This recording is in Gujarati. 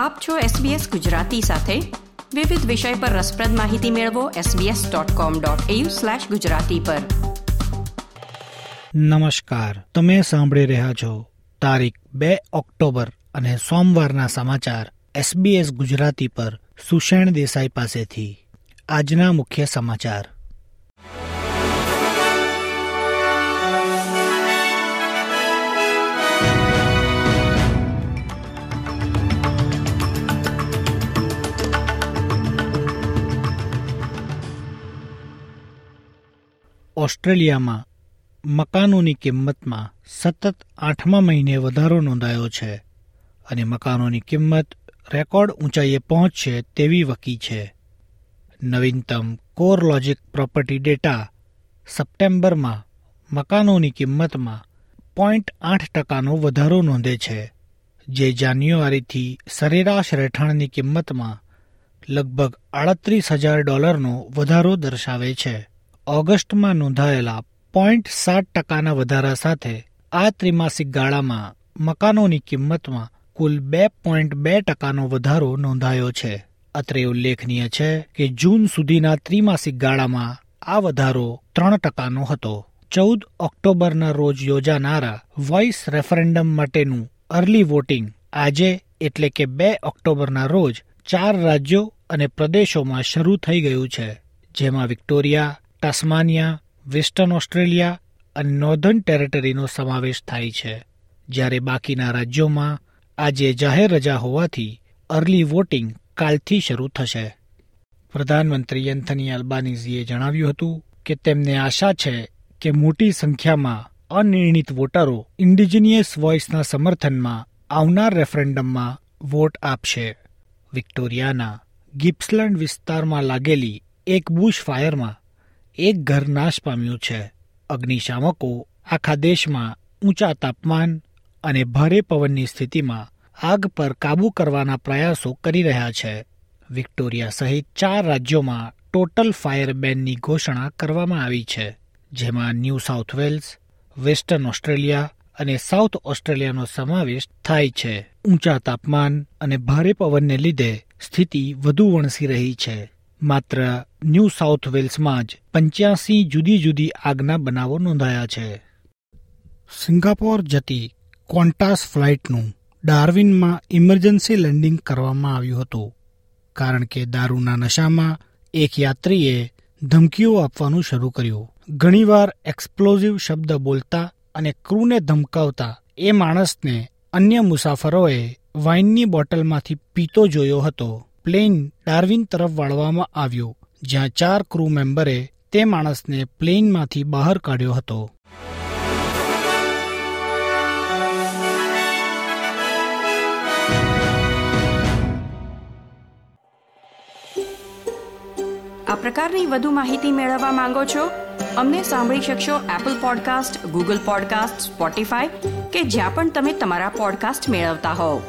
આપ છો SBS ગુજરાતી સાથે. વિવિધ વિષય પર રસપ્રદ માહિતી મેળવો sbs.com.au/gujarati પર. નમસ્કાર. તમે સાંભળી રહ્યા છો તારીખ બે ઓક્ટોબર અને સોમવારના સમાચાર SBS ગુજરાતી પર સુષેણ દેસાઈ પાસેથી. આજના મુખ્ય સમાચાર. ઓસ્ટ્રેલિયામાં મકાનોની કિંમતમાં સતત આઠમા મહિને વધારો નોંધાયો છે અને મકાનોની કિંમત રેકોર્ડ ઊંચાઈએ પહોંચશે તેવી વકી છે. નવીનતમ કોર લોજિક પ્રોપર્ટી ડેટા સપ્ટેમ્બરમાં મકાનોની કિંમતમાં પોઈન્ટ આઠ ટકાનો વધારો નોંધે છે, જે જાન્યુઆરીથી સરેરાશ રહેઠાણની કિંમતમાં લગભગ આડત્રીસ હજાર ડોલરનો વધારો દર્શાવે છે. ઓગસ્ટમાં નોંધાયેલા પોઈન્ટ સાત ટકાના વધારા સાથે આ ત્રિમાસિક ગાળામાં મકાનોની કિંમતમાં કુલ બે પોઈન્ટ બે ટકાનો વધારો નોંધાયો છે. અત્રે ઉલ્લેખનીય છે કે જૂન સુધીના ત્રિમાસિક ગાળામાં આ વધારો ત્રણ ટકાનો હતો. ચૌદ ઓક્ટોબરના રોજ યોજાનારા વોઇસ રેફરેન્ડમ માટેનું અર્લી વોટિંગ આજે એટલે કે બે ઓક્ટોબરના રોજ ચાર રાજ્યો અને પ્રદેશોમાં શરૂ થઈ ગયું છે. જેમાં વિક્ટોરિયા ટાસ્માનિયા વેસ્ટર્ન ઓસ્ટ્રેલિયા અને નોર્ધન ટેરેટરીનો સમાવેશ થાય છે, જ્યારે બાકીના રાજ્યોમાં આજે જાહેર રજા હોવાથી અર્લી વોટિંગ કાલથી શરૂ થશે. પ્રધાનમંત્રી એન્થની અલ્બાનીઝીએ જણાવ્યું હતું કે તેમને આશા છે કે મોટી સંખ્યામાં અનિર્ણિત વોટરો ઇન્ડિજિનિયસ વોઇસના સમર્થનમાં આવનાર રેફરેન્ડમમાં વોટ આપશે. વિક્ટોરિયાના ગિપ્સલેન્ડ વિસ્તારમાં લાગેલી એક બુશ ફાયરમાં એક ઘર નાશ પામ્યું છે. અગ્નિશામકો આખા દેશમાં ઊંચા તાપમાન અને ભારે પવનની સ્થિતિમાં આગ પર કાબૂ કરવાના પ્રયાસો કરી રહ્યા છે. વિક્ટોરિયા સહિત ચાર રાજ્યોમાં ટોટલ ફાયર બેનની ઘોષણા કરવામાં આવી છે. જેમાં New South Wales, Western Australia અને સાઉથ ઓસ્ટ્રેલિયાનો સમાવેશ થાય છે. ઊંચા તાપમાન અને ભારે પવનને લીધે સ્થિતિ વધુ વણસી રહી છે. માત્ર ન્યૂ સાઉથ વેલ્સમાં જ પંચ્યાસી જુદી જુદી આગના બનાવો નોંધાયા છે. સિંગાપોર જતી ક્વોન્ટાસ ફ્લાઇટનું ડાર્વિનમાં ઇમરજન્સી લેન્ડિંગ કરવામાં આવ્યું હતું, કારણ કે દારૂના નશામાં એક યાત્રીએ ધમકીઓ આપવાનું શરૂ કર્યું. ઘણીવાર એક્સપ્લોઝિવ શબ્દ બોલતા અને ક્રૂને ધમકાવતા એ માણસને અન્ય મુસાફરોએ વાઇનની બોટલમાંથી પીતો જોયો હતો. પ્લેન ડાર્વિન તરફ વાળવામાં આવ્યો, જ્યાં ચાર ક્રૂ મેમ્બરે તે માણસને પ્લેનમાંથી બહાર કાઢ્યો હતો. આ પ્રકારની વધુ માહિતી મેળવવા માંગો છો? અમને સાંભળી શકશો Apple podcast Google podcast Spotify કે જ્યાં પણ તમે તમારા પોડકાસ્ટ મેળવતા હોવ.